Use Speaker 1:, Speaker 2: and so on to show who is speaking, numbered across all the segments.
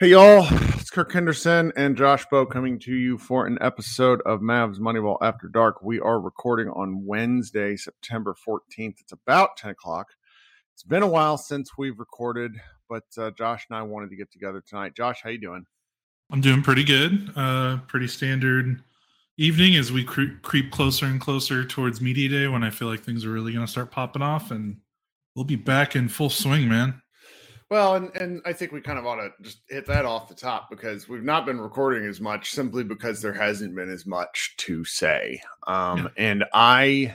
Speaker 1: Hey y'all, it's Kirk Henderson and Josh Bowe coming to you for an episode of Mavs Moneyball After Dark. We are recording on Wednesday, September 14th. It's about 10 o'clock. It's been a while since we've recorded, but uh, Josh and I wanted to get together tonight. Josh, how you doing?
Speaker 2: I'm doing pretty good. Uh, pretty standard evening as we cre- creep closer and closer towards media day when I feel like things are really going to start popping off, and we'll be back in full swing, man.
Speaker 1: Well, and, and I think we kind of ought to just hit that off the top because we've not been recording as much simply because there hasn't been as much to say. Um, yeah. And I,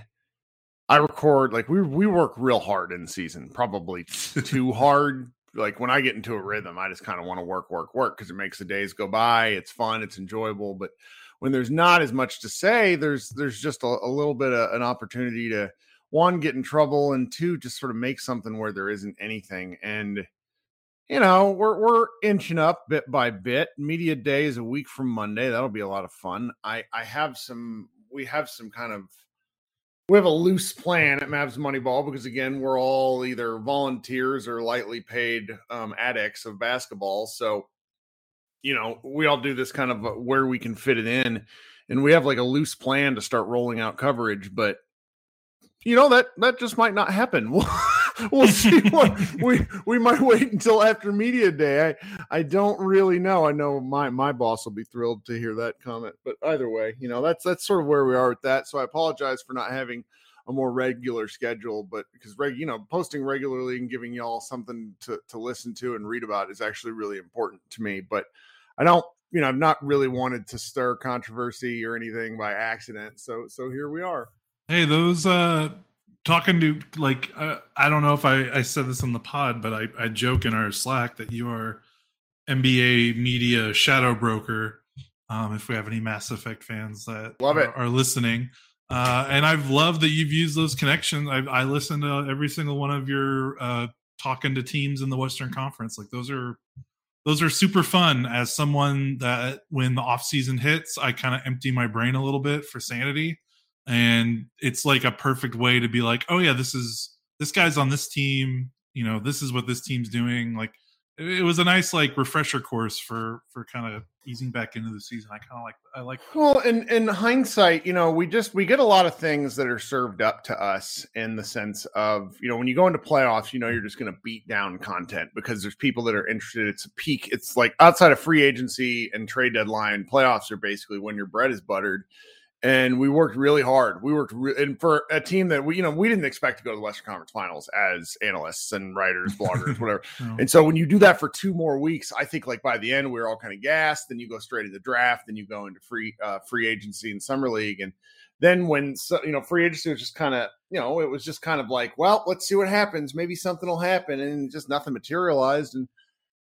Speaker 1: I record like we we work real hard in season, probably too hard. Like when I get into a rhythm, I just kind of want to work, work, work because it makes the days go by. It's fun, it's enjoyable. But when there's not as much to say, there's there's just a, a little bit of an opportunity to one get in trouble and two just sort of make something where there isn't anything and you know, we're we're inching up bit by bit. Media day is a week from Monday. That'll be a lot of fun. I I have some we have some kind of we have a loose plan at Mavs Moneyball because again, we're all either volunteers or lightly paid um, addicts of basketball. So, you know, we all do this kind of uh, where we can fit it in, and we have like a loose plan to start rolling out coverage. But you know that that just might not happen. we'll see what we we might wait until after media day. I I don't really know. I know my my boss will be thrilled to hear that comment. But either way, you know, that's that's sort of where we are with that. So I apologize for not having a more regular schedule, but because reg, you know, posting regularly and giving y'all something to to listen to and read about is actually really important to me. But I don't, you know, I've not really wanted to stir controversy or anything by accident. So so here we are.
Speaker 2: Hey, those uh talking to like uh, I don't know if I, I said this on the pod, but I, I joke in our Slack that you are NBA media shadow broker. Um, if we have any Mass Effect fans that
Speaker 1: love it
Speaker 2: are, are listening, uh, and I've loved that you've used those connections. I, I listen to every single one of your uh, talking to teams in the Western Conference. Like those are those are super fun. As someone that when the off season hits, I kind of empty my brain a little bit for sanity and it's like a perfect way to be like oh yeah this is this guy's on this team you know this is what this team's doing like it, was a nice like refresher course for for kind of easing back into the season. I kind of like i like
Speaker 1: that. well in in hindsight you know we just we get a lot of things that are served up to us in the sense of you know when you go into playoffs you know you're just going to beat down content because there's people that are interested. It's a peak it's like outside of free agency and trade deadline playoffs are basically when your bread is buttered and we worked really hard. We worked, re- and for a team that we, you know, we didn't expect to go to the Western Conference Finals as analysts and writers, bloggers, whatever. no. And so when you do that for two more weeks, I think like by the end we are all kind of gassed. Then you go straight to the draft, then you go into free uh, free agency and summer league, and then when so, you know free agency was just kind of you know it was just kind of like well let's see what happens maybe something will happen and just nothing materialized and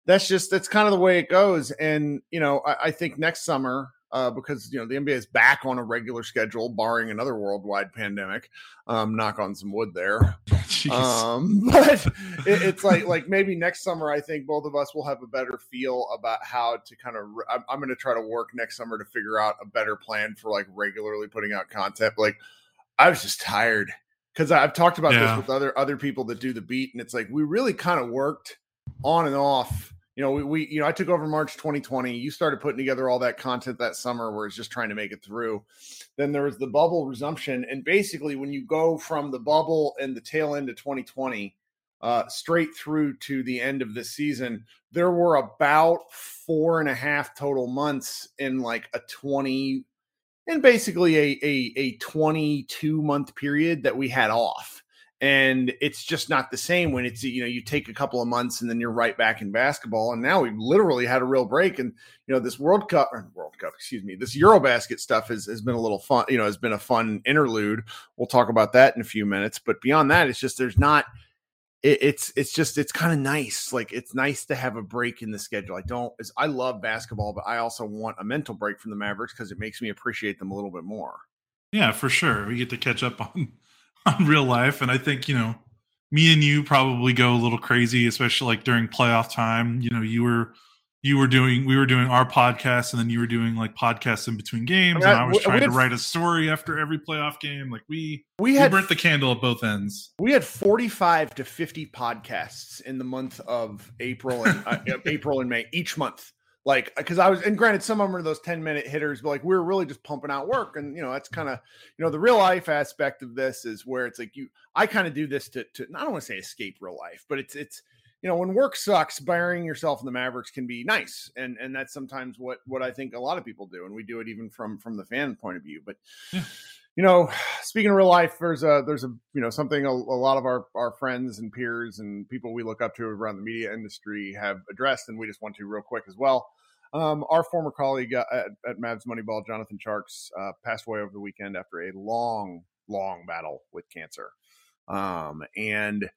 Speaker 1: that's just that's kind of the way it goes and you know I, I think next summer uh, because you know the NBA is back on a regular schedule, barring another worldwide pandemic. Um, knock on some wood there. um, but it, it's like like maybe next summer, I think both of us will have a better feel about how to kind of. I'm, I'm going to try to work next summer to figure out a better plan for like regularly putting out content. Like I was just tired because I've talked about yeah. this with other other people that do the beat, and it's like we really kind of worked on and off you know, we, we, you know, I took over March 2020. You started putting together all that content that summer where it's just trying to make it through. Then there was the bubble resumption. And basically, when you go from the bubble and the tail end of 2020 uh, straight through to the end of the season, there were about four and a half total months in like a 20 and basically a, a, a 22 month period that we had off and it's just not the same when it's you know you take a couple of months and then you're right back in basketball. And now we've literally had a real break. And you know this world cup or world cup excuse me this eurobasket stuff has, has been a little fun you know has been a fun interlude. We'll talk about that in a few minutes. But beyond that it's just there's not it, it's it's just it's kind of nice. Like it's nice to have a break in the schedule. I don't i love basketball but i also want a mental break from the mavericks because it makes me appreciate them a little bit more.
Speaker 2: Yeah for sure. We get to catch up on on real life. And I think, you know, me and you probably go a little crazy, especially like during playoff time. You know, you were you were doing we were doing our podcast and then you were doing like podcasts in between games I mean, and I was trying to write a story after every playoff game. Like we we had we burnt the candle at both ends.
Speaker 1: We had 45 to 50 podcasts in the month of April and uh, April and May each month. Like because I was and granted some of them are those 10 minute hitters, but like we are really just pumping out work. And you know, that's kind of you know the real life aspect of this is where it's like you I kind of do this to to I don't want to say escape real life, but it's it's you know when work sucks burying yourself in the mavericks can be nice and and that's sometimes what what i think a lot of people do and we do it even from from the fan point of view but. You know speaking of real life there's a there's a you know something a, a, lot of our our friends and peers and people we look up to around the media industry have addressed and we just want to real quick as well um, our former colleague uh, at, at Mavs Moneyball, Jonathan Tjarks, uh, passed away over the weekend after a long, long battle with cancer. Um, and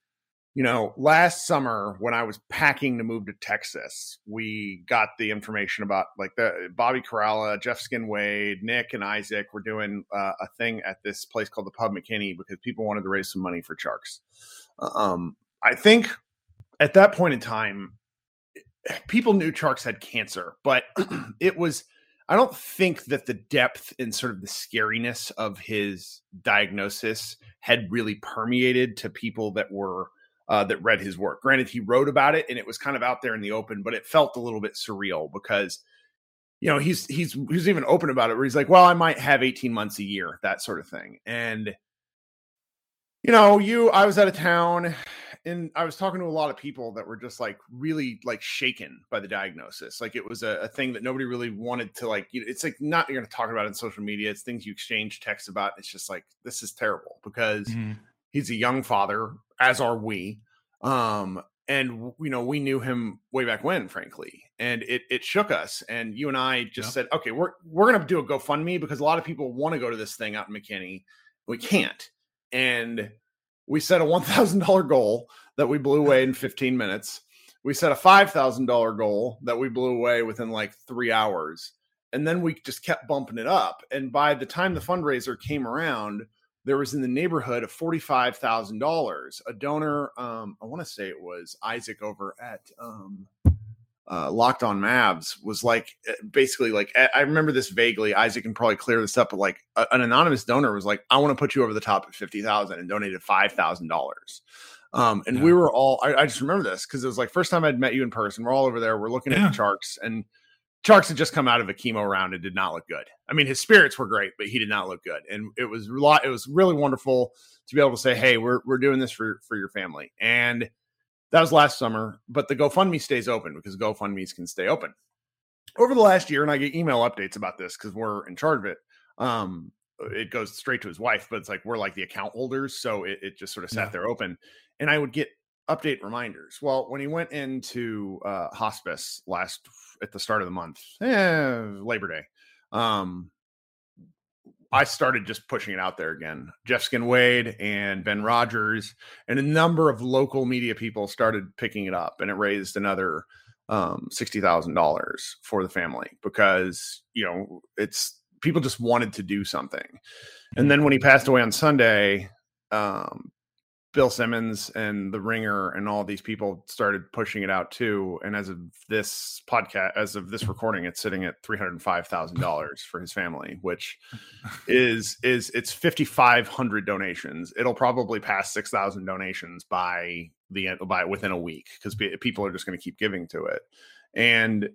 Speaker 1: you know, last summer when I was packing to move to Texas, we got the information about like the Bobby Karalla, Jeff Skin Wade, Nick, and Isaac were doing uh, a thing at this place called the Pub McKinney because people wanted to raise some money for Tjarks. Um, I think at that point in time, people knew Tjarks had cancer, but it was. I don't think that the depth and sort of the scariness of his diagnosis had really permeated to people that were uh, that read his work. Granted, he wrote about it and it was kind of out there in the open, but it felt a little bit surreal because you know he's he's he's even open about it where he's like, well, I might have 18 months a year, that sort of thing. And you know, you I was out of town and I was talking to a lot of people that were just like really like shaken by the diagnosis. Like it was a, a thing that nobody really wanted to like. You know, it's like not you're going to talk about it in social media. It's things you exchange texts about. It's just like this is terrible because mm-hmm he's a young father, as are we. Um, and you know, we knew him way back when, frankly, and it it shook us. And you and I just yep. said, okay, we're we're gonna do a GoFundMe because a lot of people want to go to this thing out in McKinney. We can't, and we set a one thousand dollar goal that we blew away in fifteen minutes. We set a five thousand dollar goal that we blew away within like three hours, and then we just kept bumping it up. And by the time the fundraiser came around there was in the neighborhood of $45,000. A donor, um, I want to say it was Isaac over at um, uh, Locked on Mavs, was like eh, basically like, I remember this vaguely. Isaac can probably clear this up, but like a, an anonymous donor was like, I want to put you over the top at 50,000 and donated $5,000. Um, and yeah. we were all, I, I just remember this because it was like first time I'd met you in person. We're all over there. We're looking yeah. at the charts and Tjarks had just come out of a chemo round and did not look good. I mean, his spirits were great, but he did not look good. And it was a lot, it was really wonderful to be able to say, "Hey, we're we're doing this for for your family." And that was last summer, but the GoFundMe stays open because GoFundMe's can stay open. Over the last year, and I get email updates about this because we're in charge of it. Um, it goes straight to his wife, but it's like we're like the account holders, so it, it just sort of sat yeah. there open. And I would get update reminders. Well, when he went into uh, hospice last at the start of the month, eh, Labor Day, um, I started just pushing it out there again. Jeff Skin Wade and Ben Rogers and a number of local media people started picking it up, and it raised another um, sixty thousand dollars for the family because you know it's people just wanted to do something. And then when he passed away on Sunday, um, Bill Simmons and The Ringer and all these people started pushing it out too. And as of this podcast, as of this recording, it's sitting at three hundred five thousand dollars for his family, which is is it's fifty five hundred donations. It'll probably pass six thousand donations by the end by within a week because people are just going to keep giving to it. And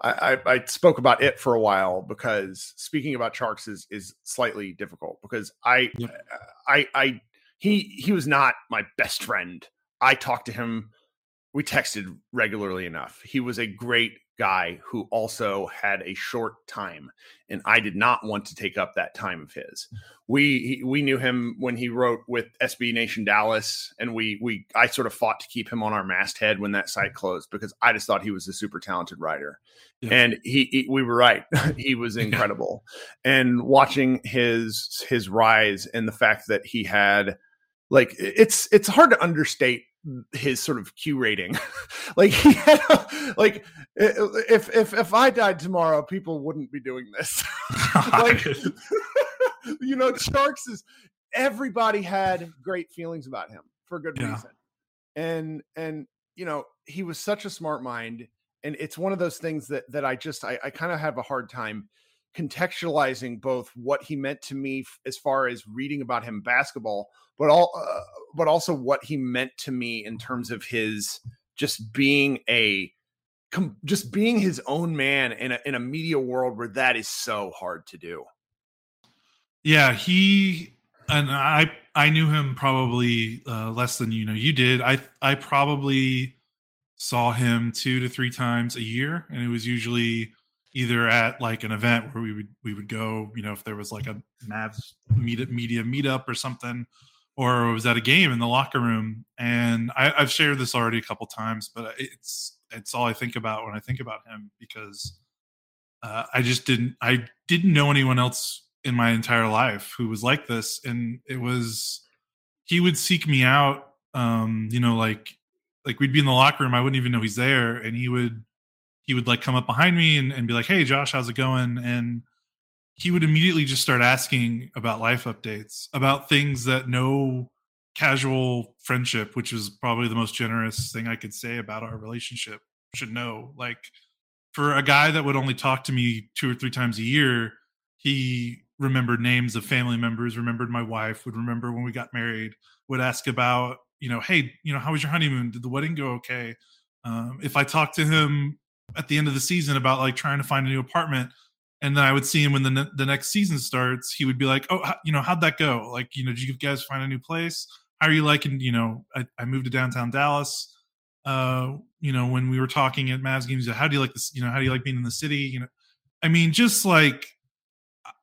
Speaker 1: I, I, I, spoke about it for a while because speaking about Tjarks is is slightly difficult because I yep. I I he he was not my best friend. I talked to him. We texted regularly enough. He was a great guy who also had a short time, and I did not want to take up that time of his. We he, we knew him when he wrote with SB Nation Dallas, and we we I sort of fought to keep him on our masthead when that site closed because I just thought he was a super talented writer, yeah. and he, he, we were right. he was incredible, yeah. and watching his his rise and the fact that he had like it's it's hard to understate his sort of Q rating. like he had a, like if if if I died tomorrow, people wouldn't be doing this. like you know, Tjarks is everybody had great feelings about him for good yeah. reason. And and you know, he was such a smart mind and it's one of those things that that I just I, I kind of have a hard time contextualizing both what he meant to me as far as reading about him basketball, but all uh, but also what he meant to me in terms of his just being a com- just being his own man in a in a media world where that is so hard to do.
Speaker 2: Yeah, he and I I knew him probably uh, less than you know you did. I I probably saw him two to three times a year, and it was usually either at like an event where we would we would go, you know, if there was like a Mavs meet media meetup or something, or was at a game in the locker room. And I, I've shared this already a couple times, but it's it's all I think about when I think about him because uh, I just didn't I didn't know anyone else in my entire life who was like this, and it was he would seek me out, um, you know, like like we'd be in the locker room, I wouldn't even know he's there, and he would he would like come up behind me and, and be like, "Hey, Josh, how's it going?" and he would immediately just start asking about life updates, about things that no casual friendship, which is probably the most generous thing I could say about our relationship, should know. Like for a guy that would only talk to me two or three times a year, he remembered names of family members, remembered my wife, would remember when we got married, would ask about, you know, hey, you know, how was your honeymoon? Did the wedding go okay? Um, if I talked to him at the end of the season about like trying to find a new apartment, and then I would see him when the ne- the next season starts, he would be like, "Oh, you know, how'd that go? Like, you know, did you guys find a new place? How are you liking? You know, I, I moved to downtown Dallas. Uh, you know, when we were talking at Mavs games, how do you like this? You know, how do you like being in the city? You know, I mean, just like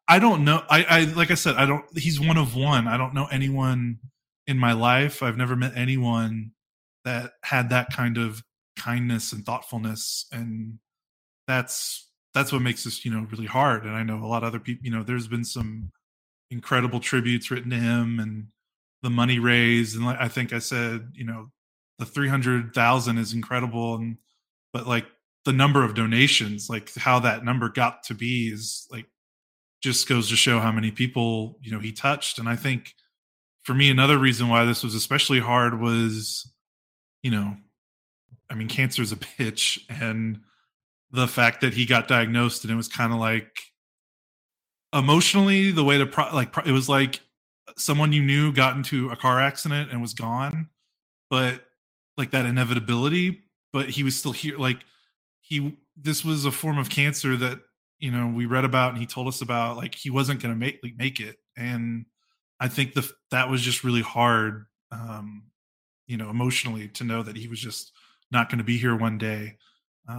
Speaker 2: I don't know. I, I like I said, I don't. He's one of one. I don't know anyone in my life. I've never met anyone that had that kind of kindness and thoughtfulness, and that's that's what makes this you know really hard. And I know a lot of other people. You know, there's been some incredible tributes written to him, and the money raised, and I think I said, you know, the three hundred thousand is incredible, and but like the number of donations, like how that number got to be, is like just goes to show how many people you know he touched and i think for me another reason why this was especially hard was you know i mean cancer is a bitch and the fact that he got diagnosed and it was kind of like emotionally the way to pro- like it was like someone you knew got into a car accident and was gone but like that inevitability but he was still here like he this was a form of cancer that you know we read about and he told us about like he wasn't going to make like, make it and i think the that was just really hard um you know emotionally to know that he was just not going to be here one day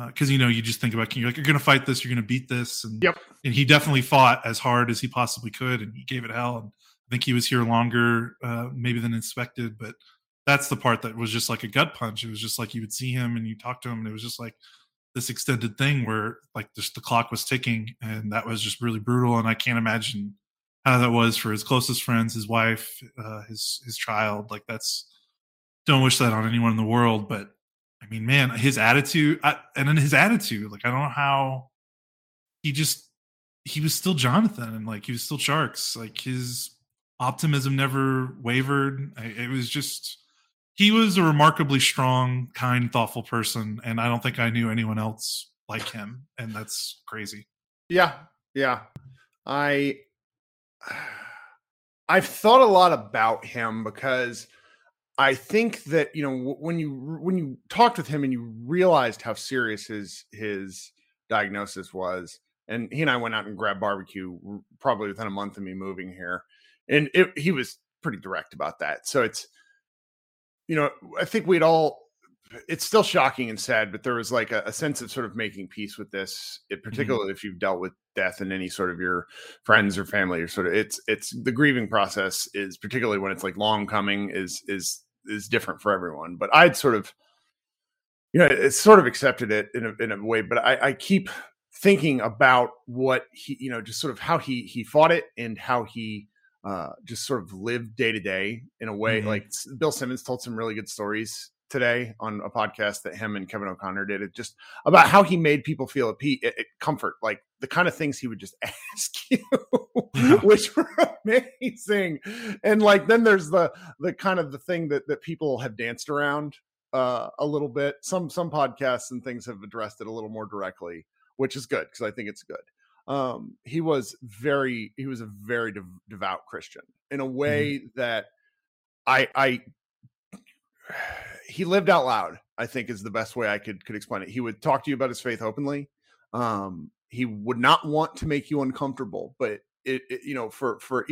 Speaker 2: because uh, you know you just think about you're like you're going to fight this you're going to beat this and
Speaker 1: yep.
Speaker 2: and he definitely fought as hard as he possibly could and he gave it hell and i think he was here longer uh maybe than expected but that's the part that was just like a gut punch. It was just like you would see him and you talk to him and it was just like this extended thing where like just the clock was ticking and that was just really brutal and i can't imagine how that was for his closest friends his wife uh, his his child like that's don't wish that on anyone in the world but i mean man his attitude I, and then his attitude like i don't know how he just he was still jonathan and like he was still Tjarks like his optimism never wavered I, it was just he was a remarkably strong, kind, thoughtful person, and I don't think I knew anyone else like him, and that's crazy.
Speaker 1: Yeah, yeah. I I've thought a lot about him because I think that you know when you when you talked with him and you realized how serious his his diagnosis was, and he and I went out and grabbed barbecue probably within a month of me moving here, and it, he was pretty direct about that. So it's you know, I think we'd all it's still shocking and sad, but there was like a, a sense of sort of making peace with this, it, mm-hmm. particularly mm-hmm. if you've dealt with death in any sort of your friends or family or sort of it's it's the grieving process is particularly when it's like long coming is is is different for everyone. But I'd sort of you know, it's sort of accepted it in a in a way, but I, I keep thinking about what he, you know, just sort of how he he fought it and how he uh, just sort of lived day to day in a way. Mm-hmm. Like Bill Simmons told some really good stories today on a podcast that him and Kevin O'Connor did. It just about how he made people feel at comfort, like the kind of things he would just ask you, which were amazing. And like then there's the the kind of the thing that that people have danced around uh, a little bit. Some some podcasts and things have addressed it a little more directly, which is good because I think it's good. Um, he was very he was a very dev- devout Christian in a way mm-hmm. that I I he lived out loud. I think is the best way I could could explain it. He would talk to you about his faith openly. Um, he would not want to make you uncomfortable, but it, it, you know for for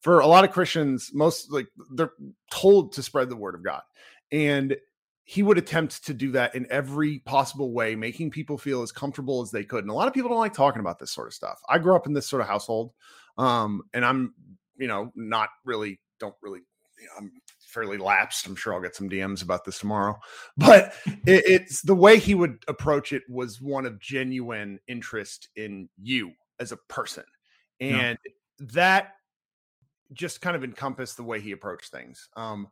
Speaker 1: for a lot of Christians, most like they're told to spread the word of God, and he would attempt to do that in every possible way, making people feel as comfortable as they could. And a lot of people don't like talking about this sort of stuff. I grew up in this sort of household, um, and I'm you know not really don't really you know, I'm fairly lapsed. I'm sure I'll get some DMs about this tomorrow. But it, it's the way he would approach it was one of genuine interest in you as a person. And yeah. that just kind of encompassed the way he approached things. Um,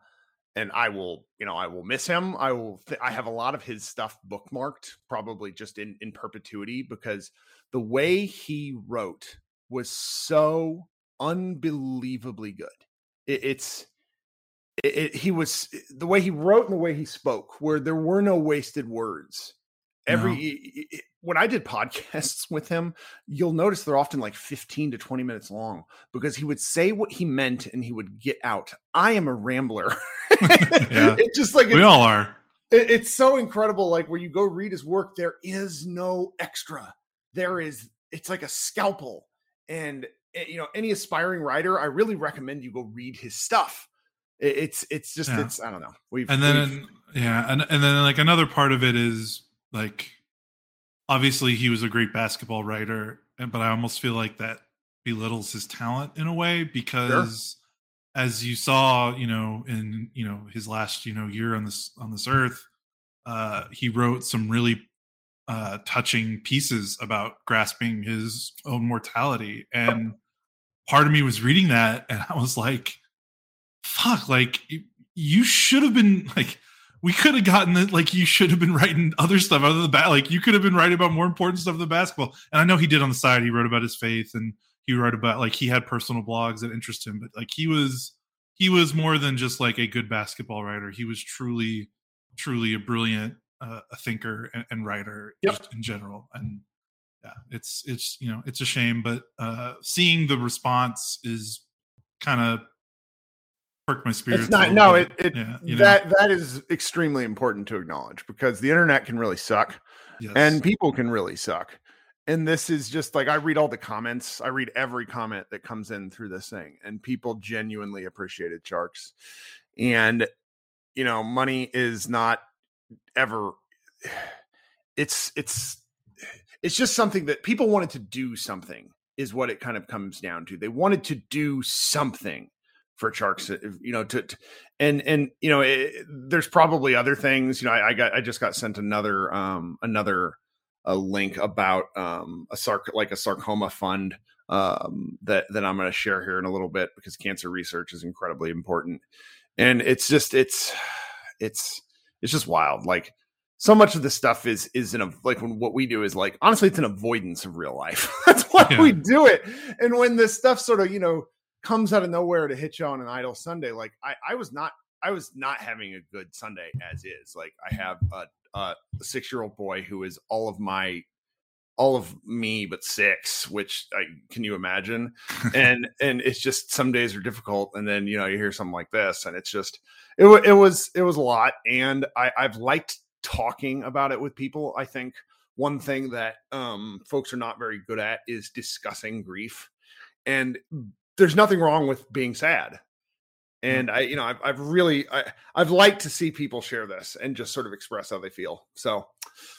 Speaker 1: and I will, you know, I will miss him. I will. Th- I have a lot of his stuff bookmarked, probably just in in perpetuity, because the way he wrote was so unbelievably good. It, it's it, it, he was the way he wrote and the way he spoke, where there were no wasted words. Every no. It, when I did podcasts with him, you'll notice they're often like 15 to 20 minutes long because he would say what he meant and he would get out. I am a rambler.
Speaker 2: yeah. It's just like we all are.
Speaker 1: it's so incredible. Like where you go read his work, there is no extra. There is, it's like a scalpel. And eh, you know, any aspiring writer, I really recommend you go read his stuff it's it's just yeah. it's I don't know.
Speaker 2: We've and then yeah, and and then like another part of it is like obviously he was a great basketball writer, but I almost feel like that belittles his talent in a way because sure. as you saw, you know, in you know his last you know year on this on this earth, uh, he wrote some really uh, touching pieces about grasping his own mortality, and part of me was reading that, and I was like fuck, like you should have been like we could have gotten it like you should have been writing other stuff other than that like you could have been writing about more important stuff than basketball. And i know he did on the side he wrote about his faith and he wrote about like he had personal blogs that interest him but like he was he was more than just like a good basketball writer. He was truly truly a brilliant uh, a thinker and, and writer yep. just in general. And yeah it's it's you know it's a shame but uh seeing the response is kind of perk my spirits.
Speaker 1: It's not. No, it, it yeah, that know? that is extremely important to acknowledge because the internet can really suck, yes. and people can really suck. And this is just like I read all the comments. I read every comment that comes in through this thing, and people genuinely appreciated Tjarks. And you know, money is not ever. It's it's it's just something that people wanted to do something is what it kind of comes down to. They wanted to do something for Tjarks, uh, you know, to, to and and you know, it, there's probably other things. You know, I, I, got I just got sent another um another a link about um a sarc like a sarcoma fund um that that I'm going to share here in a little bit because cancer research is incredibly important, and it's just it's it's it's just wild. Like so much of this stuff is is in a like when what we do is like honestly it's an avoidance of real life. That's why yeah. we do it. And when this stuff sort of you know comes out of nowhere to hit you on an idle Sunday. Like I, I was not, I was not having a good Sunday as is. Like I have a, a six year old boy who is all of my, all of me but six, which I, can you imagine? and and it's just some days are difficult, and then you know you hear something like this, and it's just it, it was it was a lot, and I, I've liked talking about it with people. I think one thing that um, folks are not very good at is discussing grief and there's nothing wrong with being sad mm-hmm. and i you know i've, I've really I, i've liked to see people share this and just sort of express how they feel so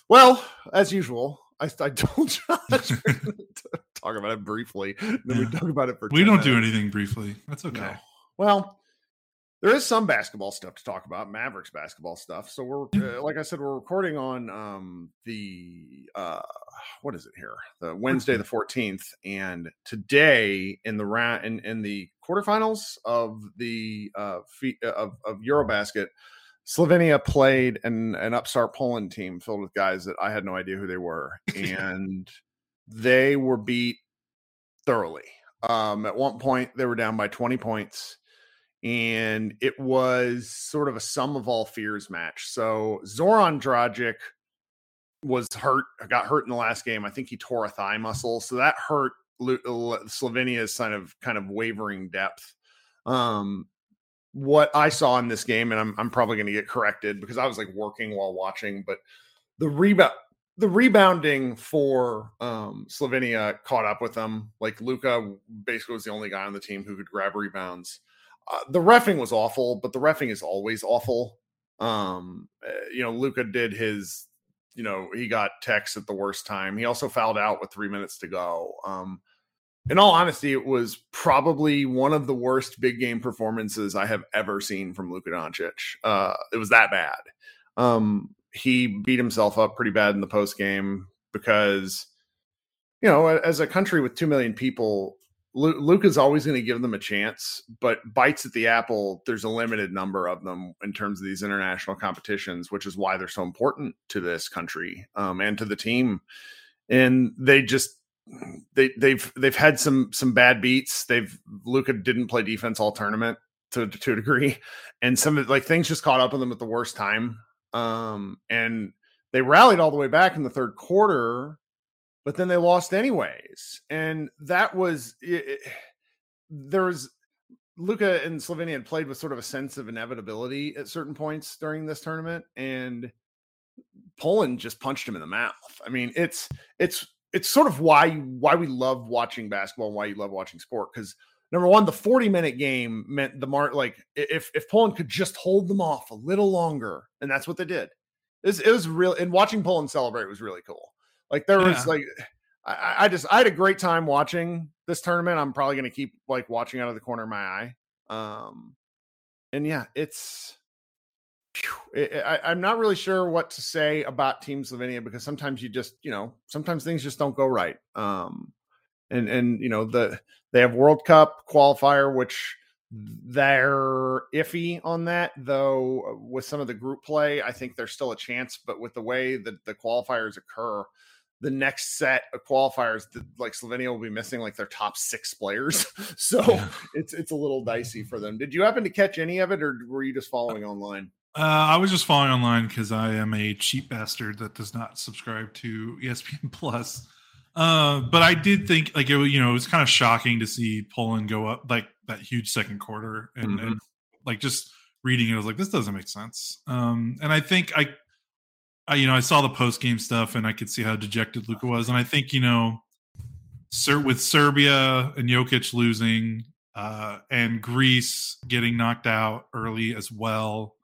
Speaker 1: well as usual i, I told josh talk about it briefly then yeah. we talk about it for
Speaker 2: we don't minutes. do anything briefly that's okay no.
Speaker 1: well there is some basketball stuff to talk about mavericks basketball stuff. So we're uh, like i said we're recording on um the uh what is it here? The wednesday the 14th and today in the round in, in the quarterfinals of the uh feet uh, of, of eurobasket slovenia played an, an upstart poland team filled with guys that i had no idea who they were and they were beat thoroughly. Um at one point they were down by 20 points and it was sort of a sum of all fears match. So Zoran Dragic was hurt, got hurt in the last game. I think he tore a thigh muscle, so that hurt Slovenia's kind of kind of wavering depth. Um, what I saw in this game, and I'm I'm probably going to get corrected because I was like working while watching, but the rebound the rebounding for um, Slovenia caught up with them. Like Luka basically was the only guy on the team who could grab rebounds. Uh, the refing was awful, but the refing is always awful. Um, uh, you know, Luka did his, you know, he got techs at the worst time. He also fouled out with three minutes to go. Um, in all honesty, it was probably one of the worst big game performances I have ever seen from Luka Doncic. Uh, it was that bad. Um, he beat himself up pretty bad in the post game because, you know, as a country with two million people, Luke is always going to give them a chance, but bites at the apple, there's a limited number of them in terms of these international competitions, which is why they're so important to this country um, and to the team. And they just they they've they've had some some bad beats. They've Luka didn't play defense all tournament to to a degree, and some of like things just caught up with them at the worst time. Um, and they rallied all the way back in the third quarter, but then they lost anyways. And that was there's Luka and Slovenia had played with sort of a sense of inevitability at certain points during this tournament, and Poland just punched him in the mouth. I mean, it's it's it's sort of why why we love watching basketball and why you love watching sport because number one, the 40 minute game meant the mark like if if Poland could just hold them off a little longer, and that's what they did. It was, it was real and watching Poland celebrate was really cool. Like there was like I, I, just I had a great time watching this tournament. I'm probably gonna keep like watching out of the corner of my eye. Um and yeah, it's I, I'm not really sure what to say about Team Slovenia because sometimes you just, you know, sometimes things just don't go right. Um, and and you know the they have World Cup qualifier, which they're iffy on that though. With some of the group play, I think there's still a chance, but with the way that the qualifiers occur, the next set of qualifiers, like Slovenia will be missing like their top six players, so yeah. it's it's a little dicey for them. Did you happen to catch any of it, or were you just following online?
Speaker 2: Uh, I was just following online because I am a cheap bastard that does not subscribe to ESPN Plus. Uh, but I did think like it, you know, it was kind of shocking to see Poland go up like that huge second quarter, and, mm-hmm. and like just reading it, I was like, this doesn't make sense. Um, and I think I, I, you know, I saw the post game stuff, and I could see how dejected Luka was, and I think you know, Ser- with Serbia and Jokic losing, uh, and Greece getting knocked out early as well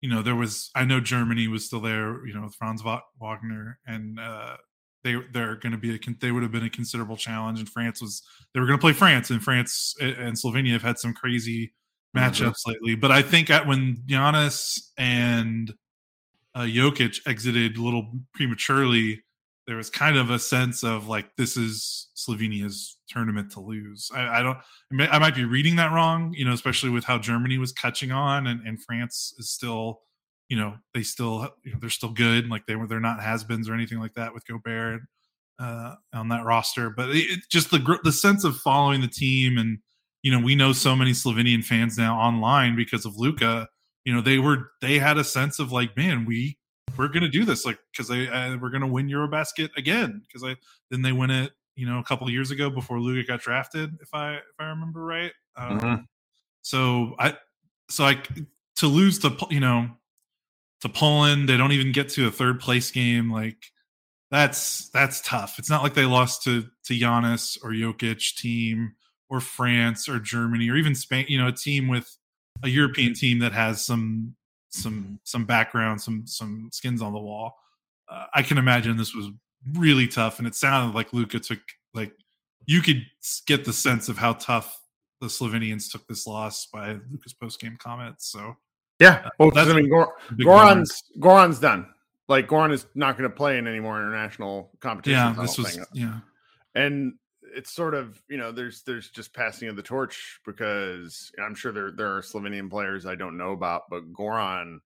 Speaker 2: you know, there was I know Germany was still there, you know, with Franz Wagner, and uh, they they're going to be a they would have been a considerable challenge. And France was they were going to play France, and France and Slovenia have had some crazy matchups mm-hmm. lately. But I think at when Giannis and uh, Jokic exited a little prematurely, there was kind of a sense of like this is Slovenia's tournament to lose. I, I don't. I might be reading that wrong, you know, especially with how Germany was catching on and, and France is still, you know, they still you know, they're still good. Like they were, they're not has-beens or anything like that with Gobert uh, on that roster. But it, it, just the the sense of following the team and you know we know so many Slovenian fans now online because of Luka. You know they were they had a sense of like man we we're gonna do this like because they uh, we're gonna win Eurobasket again because I then they win it you know a couple of years ago before Luka got drafted if I if I remember right. Um, mm-hmm. So I so I to lose to you know to Poland they don't even get to a third place game like that's that's tough. It's not like they lost to to Giannis or Jokic team or France or Germany or even Spain. You know a team with a European team that has some some some background, some some skins on the wall. Uh, I can imagine this was really tough, and it sounded like Luka took like you could get the sense of how tough the Slovenians took this loss by Luka's post game comments. So
Speaker 1: yeah, uh, well, that's I mean, Gor- Goran's Goran's done. Like Goran is not going to play in any more international competitions.
Speaker 2: Yeah, this was think. yeah,
Speaker 1: and it's sort of you know there's there's just passing of the torch because I'm sure there there are Slovenian players I don't know about, but Goran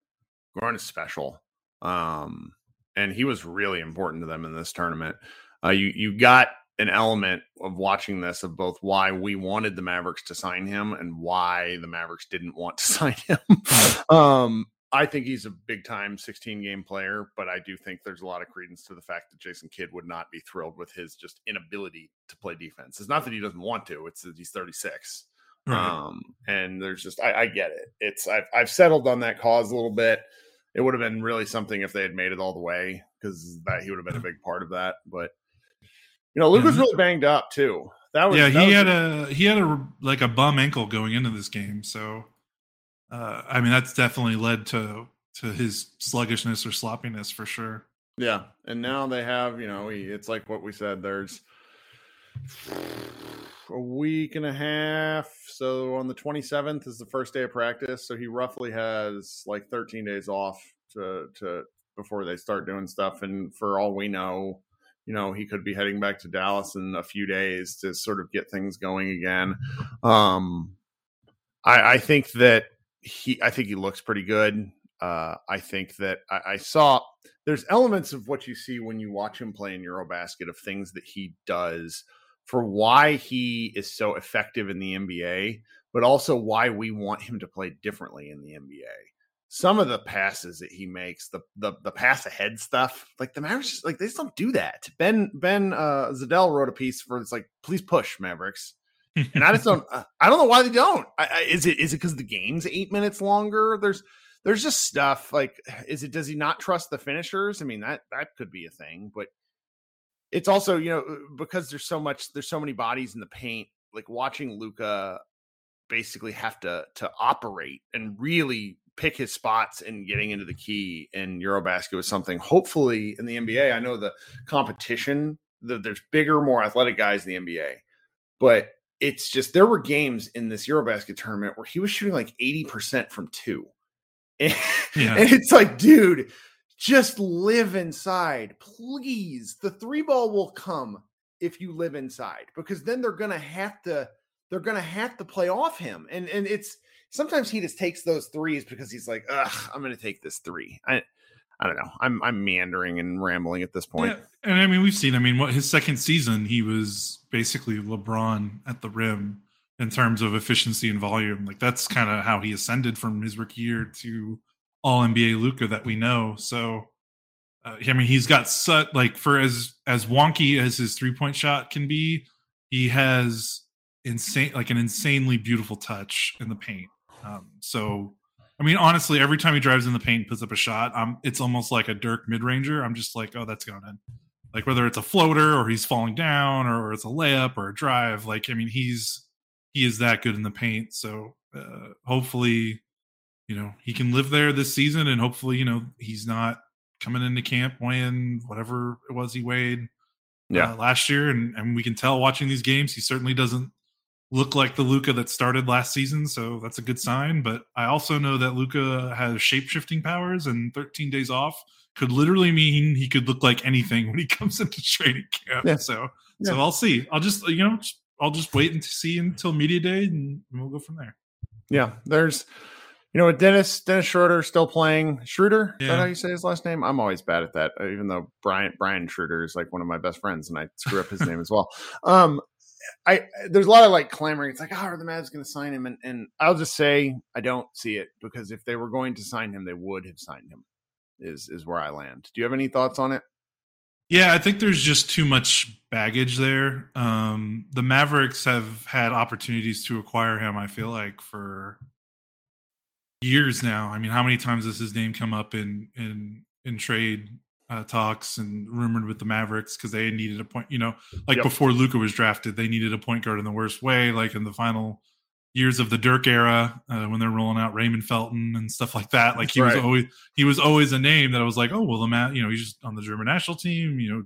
Speaker 1: Goran is special, um, and he was really important to them in this tournament. Uh, you you got an element of watching this of both why we wanted the Mavericks to sign him and why the Mavericks didn't want to sign him. um, I think he's a big time 16 game player, but I do think there's a lot of credence to the fact that Jason Kidd would not be thrilled with his just inability to play defense. It's not that he doesn't want to, it's that he's 36. Right. Um, and there's just I, I get it. It's I've I've settled on that cause a little bit. It would have been really something if they had made it all the way because that he would have been a big part of that. But you know, Luke was really banged up too. That was
Speaker 2: yeah.
Speaker 1: That
Speaker 2: he
Speaker 1: was
Speaker 2: had a he had a like a bum ankle going into this game, so uh, I mean that's definitely led to to his sluggishness or sloppiness for sure.
Speaker 1: Yeah, and now they have you know it's like what we said. There's a week and a half. So on the 27th is the first day of practice. So he roughly has like 13 days off to to before they start doing stuff. And for all we know, you know, he could be heading back to Dallas in a few days to sort of get things going again. Um, I, I think that he, I think he looks pretty good. Uh, I think that I, I, saw there's elements of what you see when you watch him play in Eurobasket of things that he does for why he is so effective in the NBA, but also why we want him to play differently in the NBA. Some of the passes that he makes, the the, the pass ahead stuff, like the Mavericks, like they just don't do that. Ben Ben uh, Zadell wrote a piece for it's like, please push Mavericks, and I just don't. Uh, I don't know why they don't. I, I, is it is it because the game's eight minutes longer? There's there's just stuff like is it does he not trust the finishers? I mean that that could be a thing, but it's also you know because there's so much there's so many bodies in the paint like watching Luka basically have to to operate and really pick his spots and getting into the key in eurobasket was something hopefully in the nba i know the competition the, there's bigger more athletic guys in the nba but it's just there were games in this eurobasket tournament where he was shooting like 80% from two and, yeah. and it's like dude just live inside, please. The three ball will come if you live inside because then they're gonna have to they're gonna have to play off him. And and it's sometimes he just takes those threes because he's like, ugh, I'm gonna take this three. I I don't know. I'm I'm meandering and rambling at this point. Yeah,
Speaker 2: and I mean we've seen, I mean, what his second season, he was basically LeBron at the rim in terms of efficiency and volume. Like that's kind of how he ascended from his rookie year to all NBA Luka that we know. So, uh, I mean, he's got such like for as as wonky as his three point shot can be, he has insane like an insanely beautiful touch in the paint. Um, so, I mean, honestly, every time he drives in the paint, puts up a shot, um, it's almost like a Dirk mid ranger. I'm just like, oh, that's going in. Like whether it's a floater or he's falling down or it's a layup or a drive. Like I mean, he's he is that good in the paint. So uh, hopefully you know he can live there this season and hopefully you know he's not coming into camp weighing whatever it was he weighed yeah. Uh, last year and, and we can tell watching these games he certainly doesn't look like the Luka that started last season, so that's a good sign. But I also know that Luka has shape shifting powers, and 13 days off could literally mean he could look like anything when he comes into training camp. Yeah. So, yeah. so I'll see. I'll just you know I'll just wait and see until media day, and we'll go from there.
Speaker 1: Yeah, there's you know, Dennis Dennis Schroeder still playing Schroeder. Is yeah. that how you say his last name? I'm always bad at that, even though Brian Brian Schroeder is like one of my best friends, and I screw up his name as well. Um, I there's a lot of like clamoring. It's like, oh, are the Mavs going to sign him? And and I'll just say I don't see it because if they were going to sign him, they would have signed him. Is is where I land. Do you have any thoughts on it?
Speaker 2: Yeah, I think there's just too much baggage there. Um, the Mavericks have had opportunities to acquire him. I feel like for years now. I mean, how many times has his name come up in in in trade uh, talks and rumored with the Mavericks because they needed a point. You know, like yep. before Luka was drafted, they needed a point guard in the worst way. Like in the final years of the Dirk era, uh, when they're rolling out Raymond Felton and stuff like that. Like he right. was always he was always a name that I was like, oh well, the Matt, you know, he's just on the German national team. You know,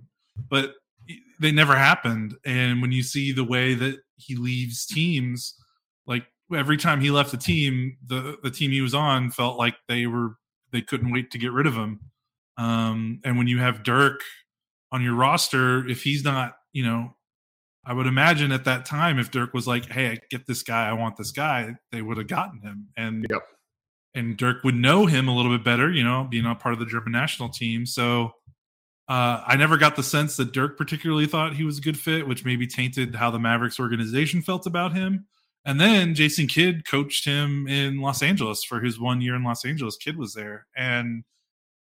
Speaker 2: but they never happened. And when you see the way that he leaves teams, like every time he left the team, the the team he was on felt like they were they couldn't wait to get rid of him. Um, and when you have Dirk on your roster, if he's not, you know, I would imagine at that time if Dirk was like, "Hey, I get this guy, I want this guy," they would have gotten him, and yep. and Dirk would know him a little bit better, you know, being a part of the German national team. So Uh, I never got the sense that Dirk particularly thought he was a good fit, which maybe tainted how the Mavericks organization felt about him. And then Jason Kidd coached him in Los Angeles for his one year in Los Angeles. Kidd was there, and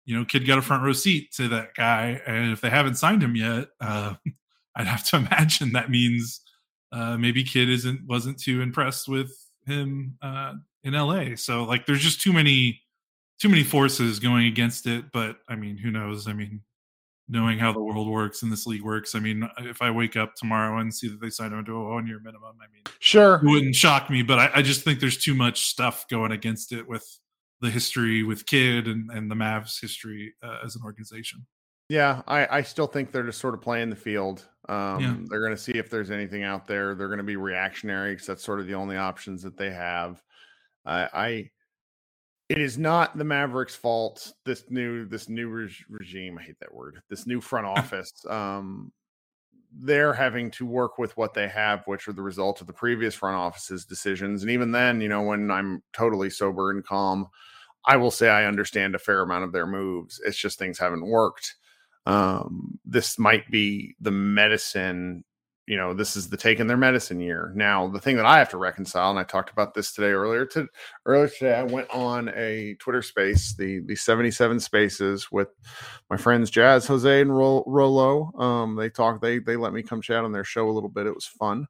Speaker 2: you know, Kidd got a front row seat to that guy. And if they haven't signed him yet, uh, I'd have to imagine that means uh, maybe Kidd isn't wasn't too impressed with him uh, in LA. So like, there's just too many too many forces going against it. But I mean, who knows? I mean, knowing how the world works and this league works. I mean, if I wake up tomorrow and see that they signed him to a one year minimum, I mean,
Speaker 1: sure,
Speaker 2: it wouldn't shock me. But I, I, just think there's too much stuff going against it with the history with Kidd and, and the Mavs history uh, as an organization.
Speaker 1: Yeah, I, I still think they're just sort of playing the field. Um, yeah. They're going to see if there's anything out there. They're going to be reactionary because that's sort of the only options that they have. I, I it is not the Mavericks' fault. This new this new re- regime, I hate that word. This new front office, um, they're having to work with what they have, which are the result of the previous front office's decisions. And even then, you know, when I'm totally sober and calm, I will say I understand a fair amount of their moves. It's just things haven't worked. Um, this might be the medicine you know this is the taking their medicine year. Now the thing that i have to reconcile and i talked about this today earlier to earlier today i went on a twitter space the the 77 spaces with my friends jazz jose and rolo. Um they talk they they let me come chat on their show a little bit. It was fun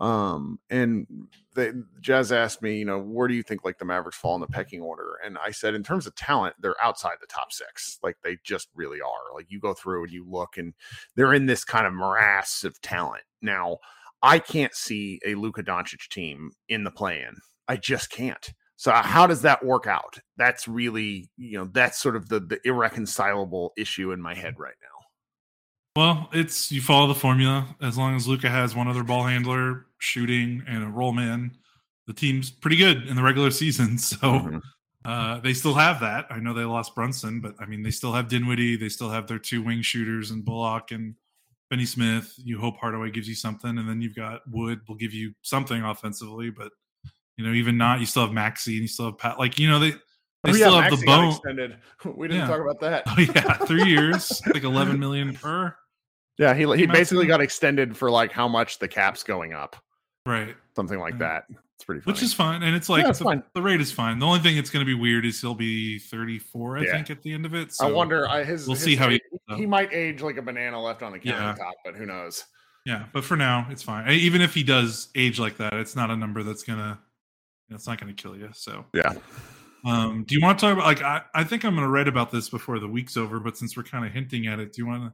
Speaker 1: um, and they, Jazz asked me, you know, where do you think like the Mavericks fall in the pecking order? And I said, in terms of talent, they're outside the top six. Like they just really are. Like you go through and you look, and they're in this kind of morass of talent. Now, I can't see a Luka Doncic team in the play-in. I just can't. So how does that work out? That's really, you know, that's sort of the the irreconcilable issue in my head right now.
Speaker 2: Well, it's you follow the formula. As long as Luka has one other ball handler, shooting, and a roll man, the team's pretty good in the regular season. So mm-hmm. uh, they still have that. I know they lost Brunson, but I mean they still have Dinwiddie. They still have their two wing shooters and Bullock and Finney Smith. You hope Hardaway gives you something, and then you've got Wood will give you something offensively. But you know, even not, you still have Maxi and you still have Pat. Like you know, they they oh, still yeah, have Maxi the bone.
Speaker 1: Extended. We didn't yeah. talk about that.
Speaker 2: Oh yeah, three years, like eleven million per.
Speaker 1: Yeah, he he basically got extended for like how much the cap's going up.
Speaker 2: Right.
Speaker 1: Something like yeah. that. It's pretty funny.
Speaker 2: Which is fine. And it's like yeah, it's the, the, rate is fine. The only thing that's going to be weird is he'll be 34, I yeah. think, at the end of it.
Speaker 1: So I wonder. I, his,
Speaker 2: we'll
Speaker 1: his,
Speaker 2: see how he.
Speaker 1: He might age like a banana left on the countertop, but who knows?
Speaker 2: Yeah, but for now, it's fine. Even if he does age like that, it's not a number that's gonna. It's not gonna kill you. So
Speaker 1: yeah.
Speaker 2: Um, do you want to talk about like I, I think I'm gonna write about this before the week's over, but since we're kind of hinting at it, do you want to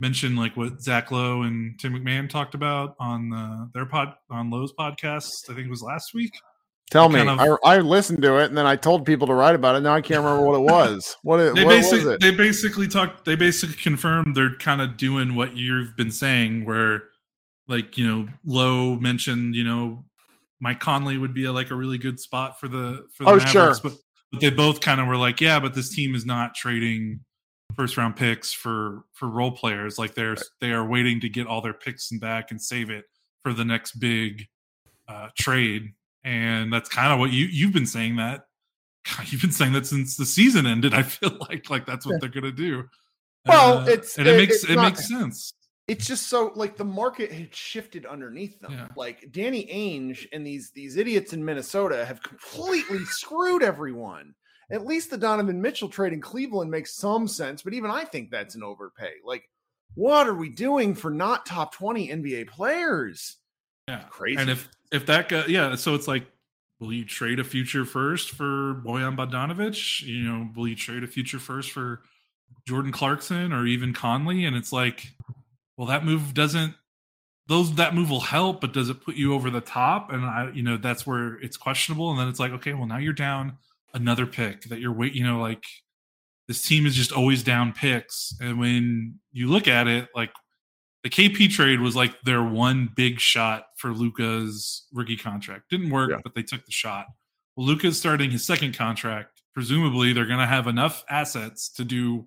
Speaker 2: mention like what Zach Lowe and Tim McMahon talked about on uh, their pod on Lowe's podcast? I think it was last week.
Speaker 1: Tell me, of, I, I, listened to it and then I told people to write about it. Now I can't remember what it was. What, it,
Speaker 2: they
Speaker 1: what was it?
Speaker 2: They basically talked. They basically confirmed they're kind of doing what you've been saying, where like you know, Lowe mentioned you know Mike Conley would be a, like a really good spot for the for the
Speaker 1: oh
Speaker 2: Mavericks,
Speaker 1: sure,
Speaker 2: but, but they both kind of were like, yeah, but this team is not trading first round picks for for role players. Like they're right. they are waiting to get all their picks and back and save it for the next big uh, trade. And that's kind of what you you've been saying that. God, you've been saying that since the season ended. I feel like like that's what they're gonna do.
Speaker 1: Well, uh, it's
Speaker 2: and it, it makes it not, makes sense.
Speaker 1: It's just so like the market had shifted underneath them. Yeah. Like Danny Ainge and these these idiots in Minnesota have completely screwed everyone at least the Donovan Mitchell trade in Cleveland makes some sense, but even I think that's an overpay. Like, what are we doing for not top 20 NBA players?
Speaker 2: Yeah. Crazy. And if if that guy, yeah, so it's like, will you trade a future first for Bojan Bogdanovic? You know, will you trade a future first for Jordan Clarkson or even Conley? And it's like, well, that move doesn't those that move will help, but does it put you over the top? And I, you know, that's where it's questionable. And then it's like, okay, well, now you're down another pick that you're wait you know like this team is just always down picks and when you look at it like the KP trade was like their one big shot for Luka's rookie contract. Didn't work, yeah. but they took the shot. Well, Luka's starting his second contract. Presumably, they're going to have enough assets to do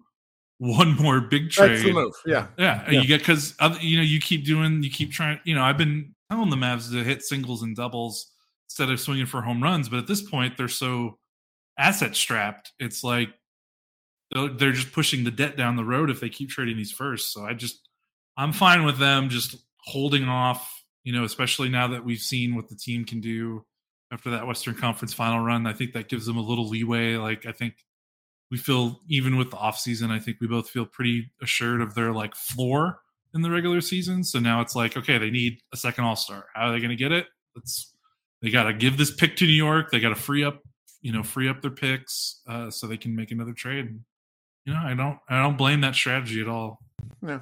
Speaker 2: one more big trade. That's
Speaker 1: the move. Yeah,
Speaker 2: yeah. yeah. You get because you know you keep doing, you keep trying. You know, I've been telling the Mavs to hit singles and doubles instead of swinging for home runs, but at this point, they're so asset strapped. It's like they're just pushing the debt down the road if they keep trading these first. So I just I'm fine with them just holding off, you know, especially now that we've seen what the team can do after that Western Conference final run. I think that gives them a little leeway. Like I think we feel even with the offseason, I think we both feel pretty assured of their like floor in the regular season. So now it's like, okay, they need a second all star. How are they gonna get it? Let's they gotta give this pick to New York. They gotta free up, you know, free up their picks uh, so they can make another trade. You know, I don't I don't blame that strategy at all.
Speaker 1: Yeah.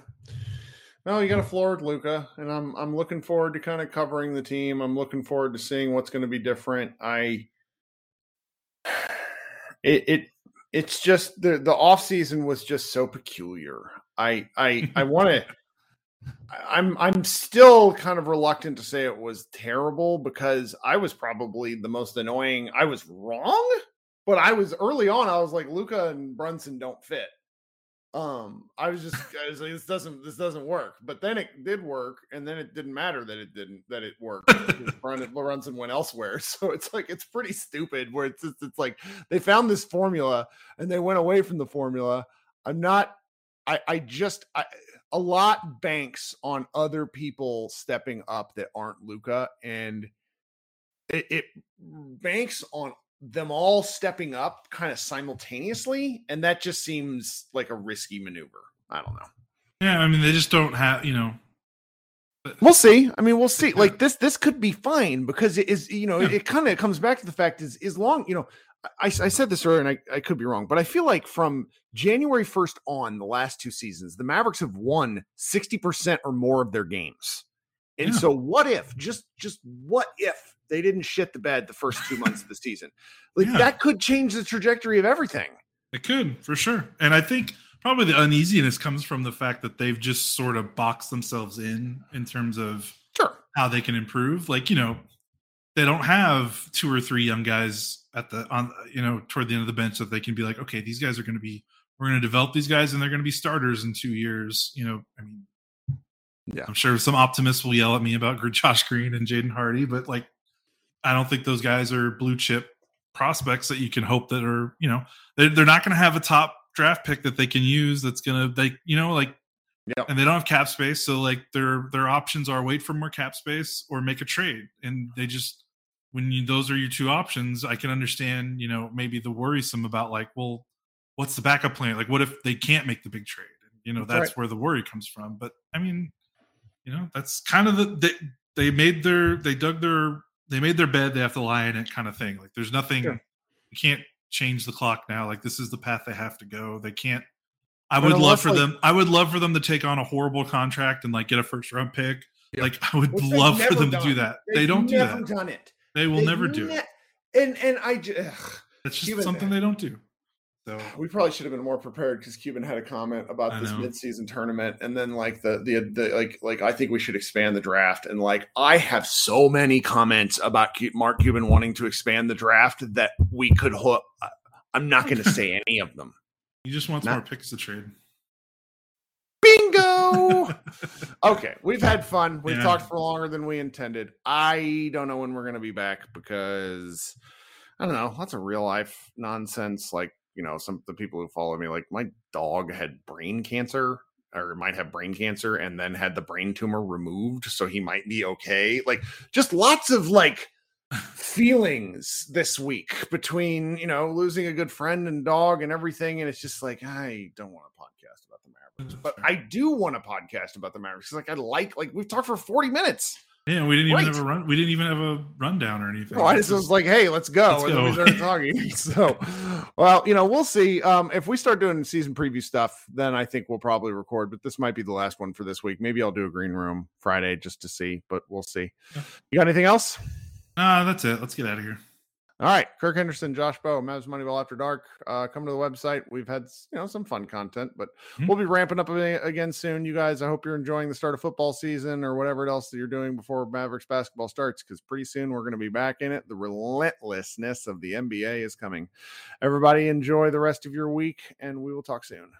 Speaker 1: No, you got a floor with Luka, and I'm I'm looking forward to kind of covering the team. I'm looking forward to seeing what's going to be different. I it it it's just the the off season was just so peculiar. I I I want to. I'm I'm still kind of reluctant to say it was terrible because I was probably the most annoying. I was wrong, but I was early on. I was like Luka and Brunson don't fit. Um, I was just I was like, this doesn't this doesn't work. But then it did work, and then it didn't matter that it didn't that it worked. Brunson went elsewhere, so it's like it's pretty stupid. Where it's just, it's like they found this formula and they went away from the formula. I'm not. I I just I a lot banks on other people stepping up that aren't Luka, and it, it banks on them all stepping up kind of simultaneously, and that just seems like a risky maneuver. I don't know.
Speaker 2: Yeah, I mean they just don't have you know.
Speaker 1: We'll see. I mean, we'll see. Like this, this could be fine because it is. You know, yeah. it, it kind of comes back to the fact is is long. You know, I, I said this earlier, and I, I could be wrong, but I feel like from January first on, the last two seasons, the Mavericks have won sixty percent or more of their games. And yeah. so, what if just just what if they didn't shit the bed the first two months of the season. Like yeah. that could change the trajectory of everything.
Speaker 2: It could for sure. And I think probably the uneasiness comes from the fact that they've just sort of boxed themselves in in terms of
Speaker 1: sure
Speaker 2: how they can improve. Like, you know, they don't have two or three young guys at the on you know toward the end of the bench that they can be like, okay, these guys are going to be we're going to develop these guys and they're going to be starters in two years. You know, I mean, yeah, I'm sure some optimists will yell at me about Josh Green and Jaden Hardy, but like I don't think those guys are blue chip prospects that you can hope that are, you know, they're, they're not going to have a top draft pick that they can use that's going to, they, you know, like, yeah. and they don't have cap space. So like their, their options are wait for more cap space or make a trade. And they just, when you, those are your two options, I can understand, you know, maybe the worrisome about like, well, what's the backup plan? Like, what if they can't make the big trade? You know, that's right. where the worry comes from. But I mean, you know, that's kind of the, they, they made their, they dug their they made their bed, they have to lie in it kind of thing. Like there's nothing sure. you can't change the clock now. Like this is the path they have to go. They can't I would love for like, them I would love for them to take on a horrible contract and like get a first round pick. Yeah. Like I would Which love for them done. to do that. They've they don't do that.
Speaker 1: Done it.
Speaker 2: They will they've never do ne- it.
Speaker 1: And and I just
Speaker 2: it's just something they don't do.
Speaker 1: So we probably should have been more prepared because Cuban had a comment about I this know. midseason tournament, and then like the, the the like like I think we should expand the draft, and like I have so many comments about Mark Cuban wanting to expand the draft that we could. Ho- uh, I'm not going to say any of them.
Speaker 2: He just wants not- more picks to trade.
Speaker 1: Bingo. Okay, we've had fun. We've yeah. talked for longer than we intended. I don't know when we're going to be back because I don't know. Lots of real life nonsense like you know, some the people who follow me, like my dog had brain cancer or might have brain cancer and then had the brain tumor removed. So he might be okay. Like just lots of like feelings this week between, you know, losing a good friend and dog and everything. And it's just like, I don't want a podcast about the Mavericks, but I do want a podcast about the Mavericks. Like I like, like we've talked for 40 minutes.
Speaker 2: Yeah, we didn't even have a run. We didn't even have a rundown or anything.
Speaker 1: No, I just was like, "Hey, let's go," let's and go. then we started talking. so, well, you know, we'll see. Um, if we start doing season preview stuff, then I think we'll probably record. But this might be the last one for this week. Maybe I'll do a green room Friday just to see, but we'll see. You got anything else?
Speaker 2: Uh, that's it. Let's get out of here.
Speaker 1: All right, Kirk Henderson, Josh Bowe, Mavs Moneyball After Dark. Uh, come to the website. We've had you know some fun content, but mm-hmm. we'll be ramping up again soon. You guys, I hope you're enjoying the start of football season or whatever else that you're doing before Mavericks basketball starts, because pretty soon we're going to be back in it. The relentlessness of the NBA is coming. Everybody, enjoy the rest of your week, and we will talk soon.